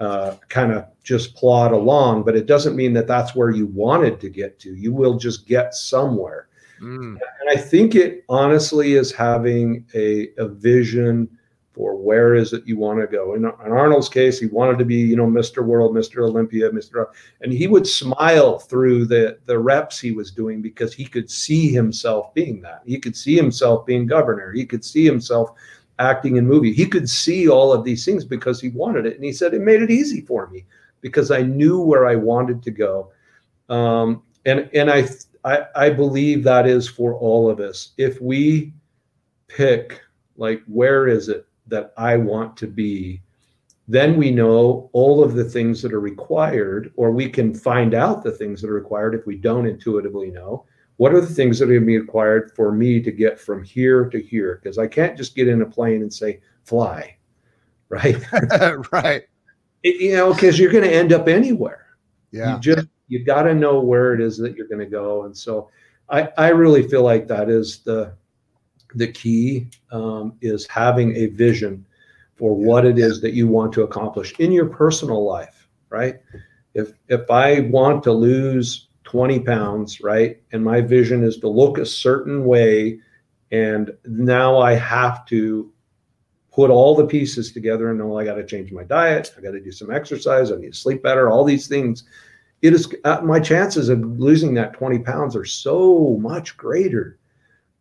uh, kind of just plod along. But it doesn't mean that that's where you wanted to get to. You will just get somewhere. Mm. And I think it honestly is having a, a vision for where is it you want to go. In, in Arnold's case, he wanted to be, you know, Mr. World, Mr. Olympia, Mr. And he would smile through the the reps he was doing because he could see himself being that. He could see himself being governor. He could see himself acting in movie. He could see all of these things because he wanted it. And he said it made it easy for me because I knew where I wanted to go. Um, and and I I, I believe that is for all of us. If we pick, like, where is it that I want to be, then we know all of the things that are required, or we can find out the things that are required if we don't intuitively know. What are the things that are going to be required for me to get from here to here? Because I can't just get in a plane and say, fly, right? right. It, you know, because you're going to end up anywhere. Yeah. You just you got to know where it is that you're going to go and so i i really feel like that is the the key um, is having a vision for what it is that you want to accomplish in your personal life right? If if i want to lose 20 pounds right and my vision is to look a certain way and now i have to put all the pieces together and know i got to change my diet i got to do some exercise i need to sleep better all these things it is uh, my chances of losing that 20 pounds are so much greater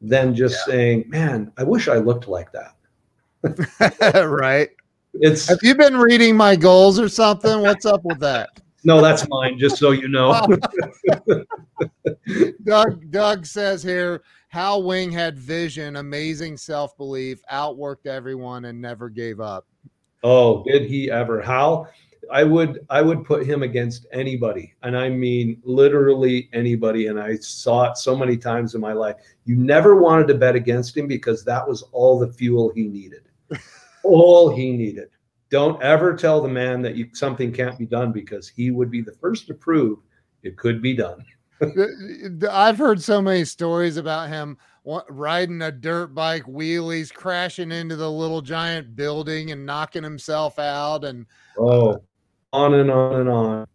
than just yeah. saying, man, I wish I looked like that. right. It's have you been reading my goals or something? What's up with that? No, that's mine, just so you know. Doug Doug says here, Hal Wing had vision, amazing self-belief, outworked everyone and never gave up. Oh, did he ever? Hal I would I would put him against anybody, and I mean literally anybody. And I saw it so many times in my life. You never wanted to bet against him because that was all the fuel he needed, all he needed. Don't ever tell the man that you, something can't be done because he would be the first to prove it could be done. I've heard so many stories about him riding a dirt bike, wheelies, crashing into the little giant building and knocking himself out. And oh, on and on and on.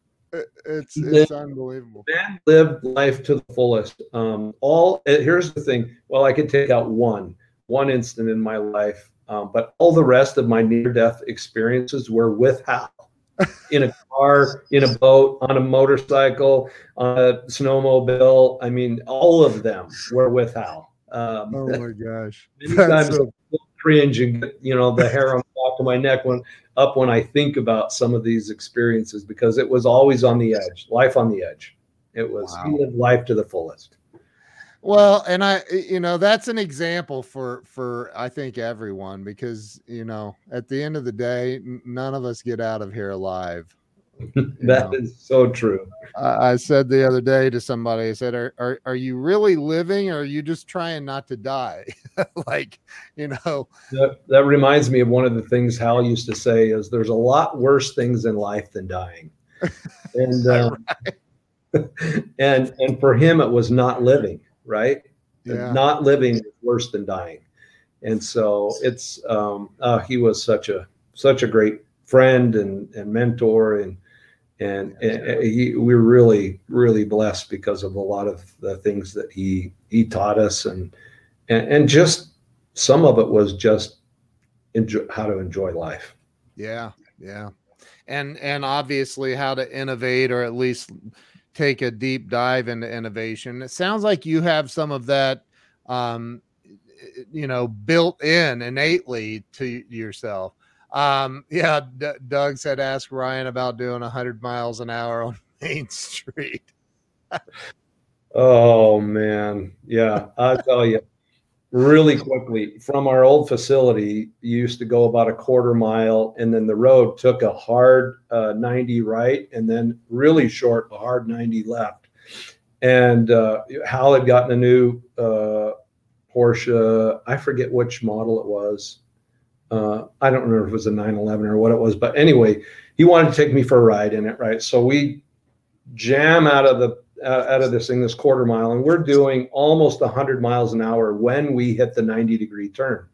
It's it's unbelievable. Man lived life to the fullest. Um, all eh, here's the thing. Well, I could take out one one instant in my life, um, but all the rest of my near death experiences were with Hal. in a car, in a boat, on a motorcycle, on a snowmobile. I mean, all of them were with Hal. Um, oh my gosh! Many times so... cringe and you know the hair on the back of my neck when up when I think about some of these experiences because it was always on the edge, life on the edge. It was wow. he lived life to the fullest. Well, and I, you know, that's an example for for I think everyone because you know at the end of the day, none of us get out of here alive. That know? is so true. I, I, said the other day to somebody, I said, "Are are, are you really living, or are you just trying not to die?" like, you know. That, that reminds me of one of the things Hal used to say: "Is there's a lot worse things in life than dying," and uh, and and for him, it was not living. Right? Yeah. Not living is worse than dying, and so it's um, uh, he was such a such a great friend and, and mentor and and, and he, we're really really blessed because of a lot of the things that he he taught us. And and, and just some of it was just enjoy, how to enjoy life. Yeah yeah. And and obviously how to innovate or at least take a deep dive into innovation. It sounds like you have some of that um you know built in innately to yourself um, yeah, D- Doug said ask Ryan about doing 100 miles an hour on Main Street. oh man, yeah, I tell you, really quickly from our old facility, you used to go about a quarter mile, and then the road took a hard uh, 90 right, and then really short, a hard 90 left. And uh, Hal had gotten a new uh, Porsche. I forget which model it was uh, I don't remember if it was a 911 or what it was, but anyway, he wanted to take me for a ride in it, right? So we jam out of the uh, out of this thing, this quarter mile, and we're doing almost 100 miles an hour when we hit the 90 degree turn.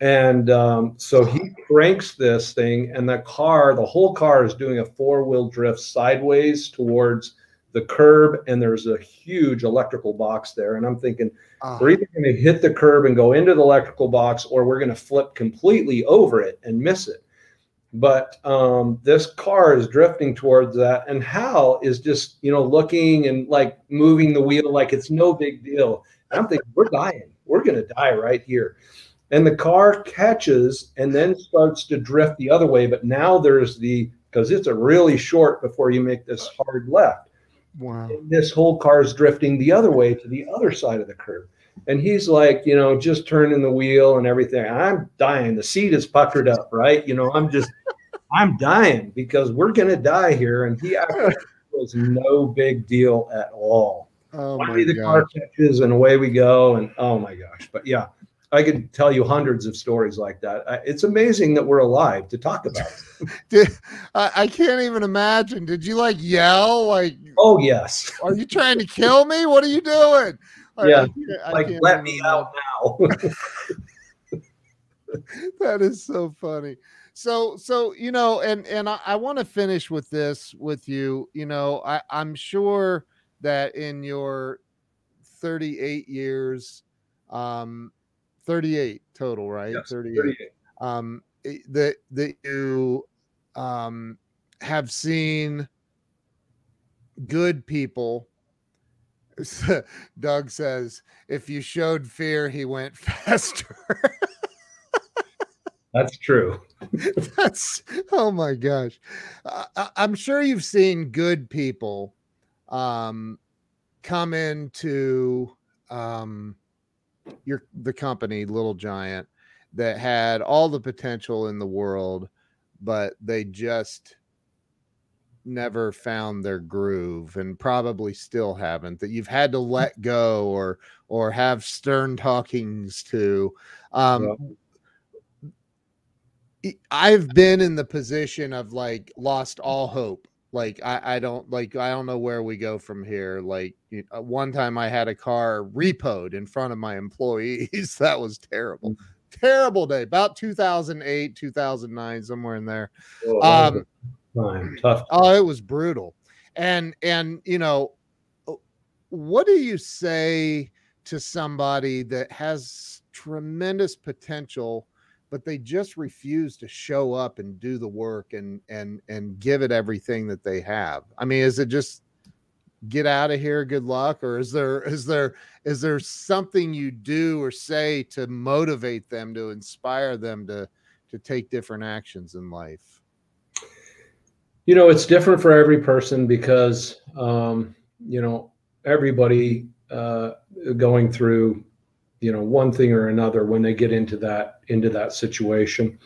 And um, so he cranks this thing, and the car, the whole car is doing a four wheel drift sideways towards the curb, and there's a huge electrical box there. And I'm thinking, uh, we're either going to hit the curb and go into the electrical box, or we're going to flip completely over it and miss it. But um, this car is drifting towards that, and Hal is just, you know, looking and like moving the wheel like it's no big deal. And I'm thinking, we're dying. We're going to die right here. And the car catches and then starts to drift the other way. But now there's the, because it's a really short before you make this hard left. Wow. And this whole car is drifting the other way to the other side of the curb. And he's like, you know, just turning the wheel and everything. I'm dying. The seat is puckered up, right? You know, I'm just, I'm dying because we're going to die here. And he was no big deal at all. Oh Finally, the gosh. car catches and away we go. And oh my gosh. But yeah, I could tell you hundreds of stories like that. It's amazing that we're alive to talk about. Did, I, I, can't even imagine. Did you like yell? Like, oh yes. Are you trying to kill me? What are you doing? Yeah, I, like let me out now. that is so funny. So, so you know, and and I, I want to finish with this with you. You know, I, I'm sure that in your 38 years, um, 38 total, right? Yes, 38. 38. Um, that that you um have seen good people. Doug says, if you showed fear, he went faster. That's true. That's oh my gosh. I, am sure you've seen good people um, come into um, your the company Little Giant that had all the potential in the world, but they just never found their groove and probably still haven't that you've had to let go or or have stern talkings to um yeah. i've been in the position of like lost all hope like I, I don't like i don't know where we go from here like uh, one time i had a car repoed in front of my employees. That was terrible. Mm. terrible day about 2008 2009 somewhere in there. Oh, um time tough. oh it was brutal. And and you know what do you say to somebody that has tremendous potential but they just refuse to show up and do the work and and and give it everything that they have. I mean is it just get out of here good luck or is there is there is there something you do or say to motivate them to inspire them to to take different actions in life? You know it's different for every person because um you know everybody uh going through you know one thing or another when they get into that into that situation.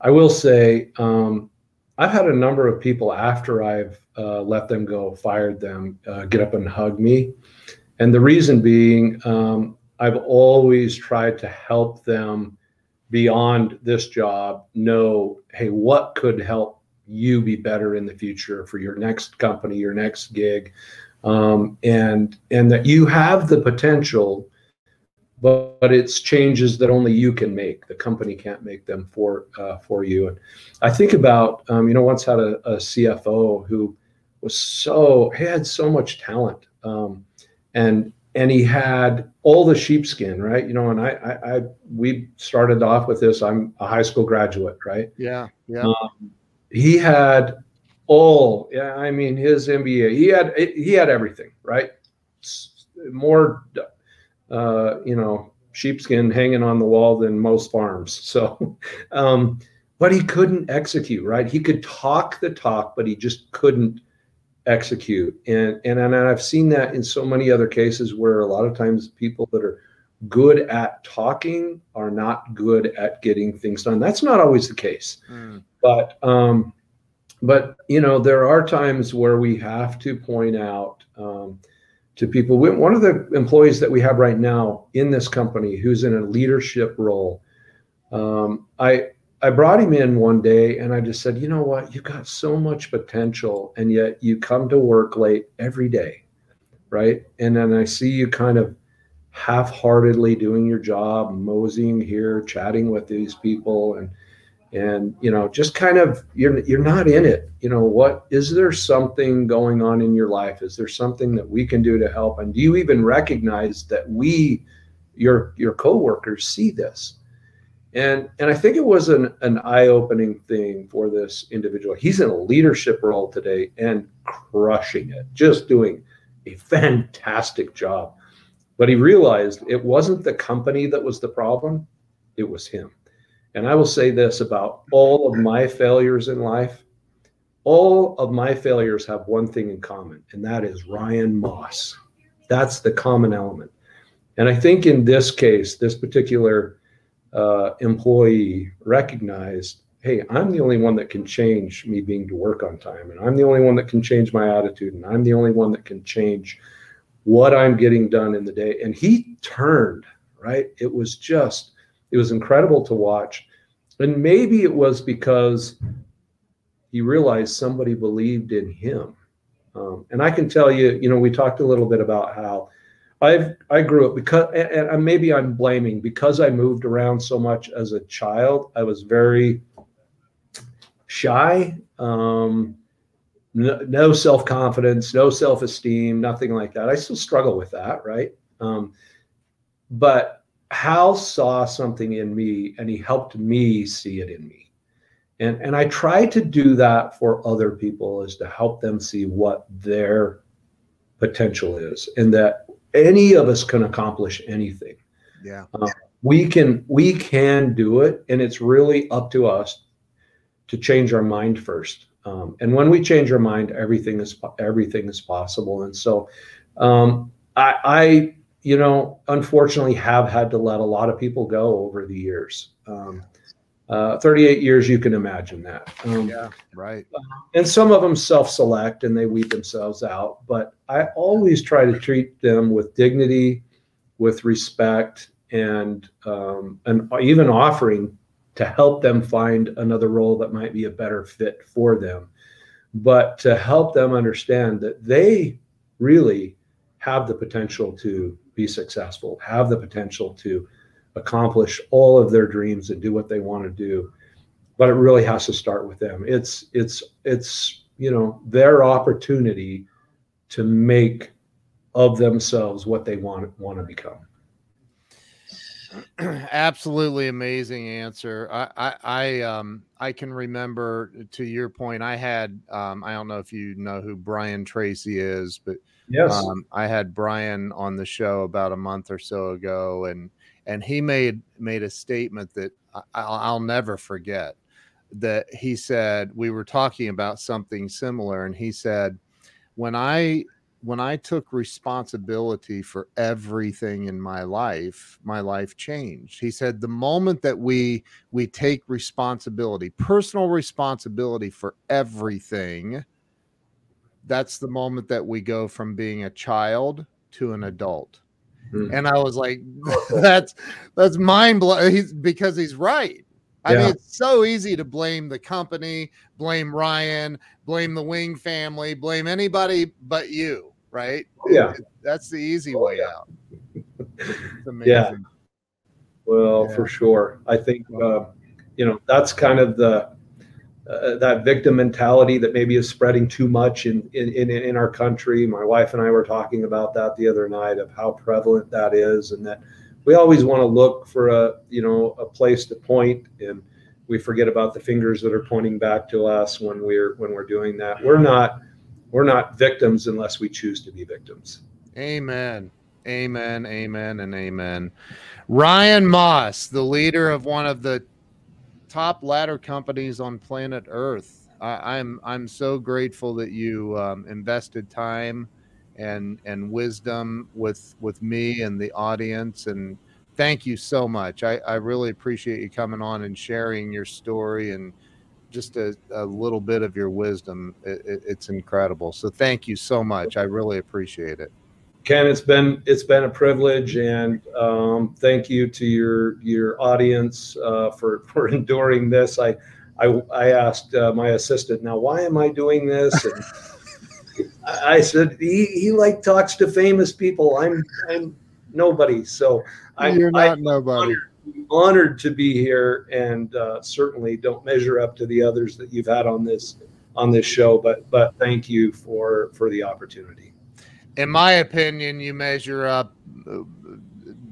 I will say um, i've had a number of people after i've uh, let them go fired them uh, get up and hug me. And the reason being um, i've always tried to help them beyond this job know hey what could help you be better in the future for your next company your next gig? Um, and and that you have the potential but, but it's changes that only you can make. The company can't make them for uh, for you. And I think about um, you know once had a, a, CFO who was so he had so much talent, um, and and he had all the sheepskin, right? You know, and I, I, I we started off with this. I'm a high school graduate, right? Yeah, yeah. Um, he had all, yeah. I mean, his MBA. He had he had everything, right? More uh, you know, sheepskin hanging on the wall than most farms. So, um, but he couldn't execute, right? He could talk the talk, but he just couldn't execute. And, and, and I've seen that in so many other cases where a lot of times people that are good at talking are not good at getting things done. That's not always the case. Mm. But, um, but you know, there are times where we have to point out, um, to people. One of the employees that we have right now in this company, who's in a leadership role, um, I I brought him in one day and I just said, you know what, you've got so much potential, and yet you come to work late every day, right? And then I see you kind of half-heartedly doing your job, moseying here, chatting with these people, and and you know just kind of you're you're not in it. You know what is there something going on in your life? Is there something that we can do to help? And do you even recognize that we your your coworkers see this? And and i think it was an, an eye-opening thing for this individual. He's in a leadership role today and crushing it just doing a fantastic job. But he realized it wasn't the company that was the problem it was him and I will say this about all of my failures in life all of my failures have one thing in common, and that is Ryan Moss. That's the common element. And I think in this case, this particular uh, employee recognized hey, I'm the only one that can change me being to work on time, and I'm the only one that can change my attitude, and I'm the only one that can change what I'm getting done in the day. And he turned, right? It was just, it was incredible to watch. And maybe it was because he realized somebody believed in him. Um, and I can tell you, you know, we talked a little bit about how I've I grew up because, and, maybe I'm blaming because I moved around so much as a child. I was very shy, um, no, no self confidence, no self esteem, nothing like that. I still struggle with that, right? Um, but Hal saw something in me and he helped me see it in me. And, and I try to do that for other people is to help them see what their potential is and that any of us can accomplish anything. Yeah. Um, we can we can do it and it's really up to us to change our mind first. Um, and when we change our mind, everything is everything is possible. And so um, I, I you know, unfortunately, have had to let a lot of people go over the years. Um, uh, 38 years, you can imagine that. Um, yeah, right. Uh, and some of them self select and they weed themselves out. But I always try to treat them with dignity, with respect, and, um, and even offering to help them find another role that might be a better fit for them. But to help them understand that they really have the potential to be successful, have the potential to accomplish all of their dreams and do what they want to do. But it really has to start with them. It's it's it's you know their opportunity to make of themselves what they want want to become. Absolutely amazing answer. I, I, I, um, I can remember to your point. I had, um, I don't know if you know who Brian Tracy is, but Yes. Um, I had Brian on the show about a month or so ago, and and he made made a statement that I'll, I'll never forget. That he said we were talking about something similar, and he said, when I when I took responsibility for everything in my life, my life changed. He said the moment that we we take responsibility, personal responsibility for everything, that's the moment that we go from being a child to an adult. Mm-hmm. And I was like, that's that's mind blowing. He's because he's right. I yeah. mean, it's so easy to blame the company, blame Ryan, blame the Wing family, blame anybody but you, right? Yeah. That's the easy way out. It's amazing. Yeah. Well, Yeah. for sure. I think uh, you know that's kind of the uh, that victim mentality that maybe is spreading too much in, in in in our country. My wife and I were talking about that the other night of how prevalent that is, and that we always want to look for a you know a place to point, and we forget about the fingers that are pointing back to us when we're when we're doing that. We're not we're not victims unless we choose to be victims. Amen. Amen. Amen. And amen. Ryan Moss, the leader of one of the top ladder companies on planet Earth. I, I'm I'm so grateful that you um, invested time and and wisdom with with me and the audience and thank you so much. I, I really appreciate you coming on and sharing your story and just a, a little bit of your wisdom. It, it, it's incredible. So thank you so much. I really appreciate it. Ken, it's been it's been a privilege, and um, thank you to your your audience uh, for for enduring this. I I, I asked uh, my assistant, now why am I doing this? And I said he, he like talks to famous people. I'm I'm nobody, so I, You're not nobody. honored, honored to be here, and uh, certainly don't measure up to the others that you've had on this on this show. But but thank you for for the opportunity. In my opinion, you measure up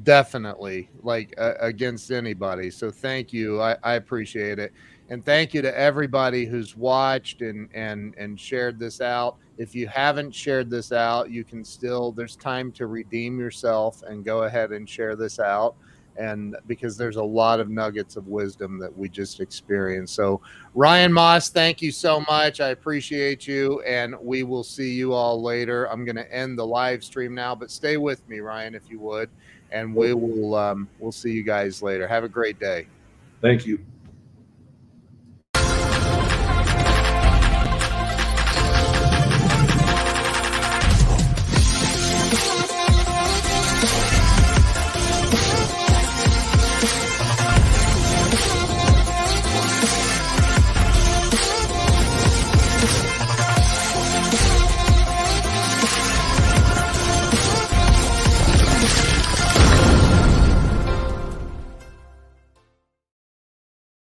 definitely like uh, against anybody. So thank you. I, I appreciate it. And thank you to everybody who's watched and, and, and shared this out. If you haven't shared this out, you can still, there's time to redeem yourself and go ahead and share this out. And because there's a lot of nuggets of wisdom that we just experienced. So, Ryan Moss, thank you so much. I appreciate you, and we will see you all later. I'm going to end the live stream now, but stay with me, Ryan, if you would, and we will um, we'll see you guys later. Have a great day. Thank you.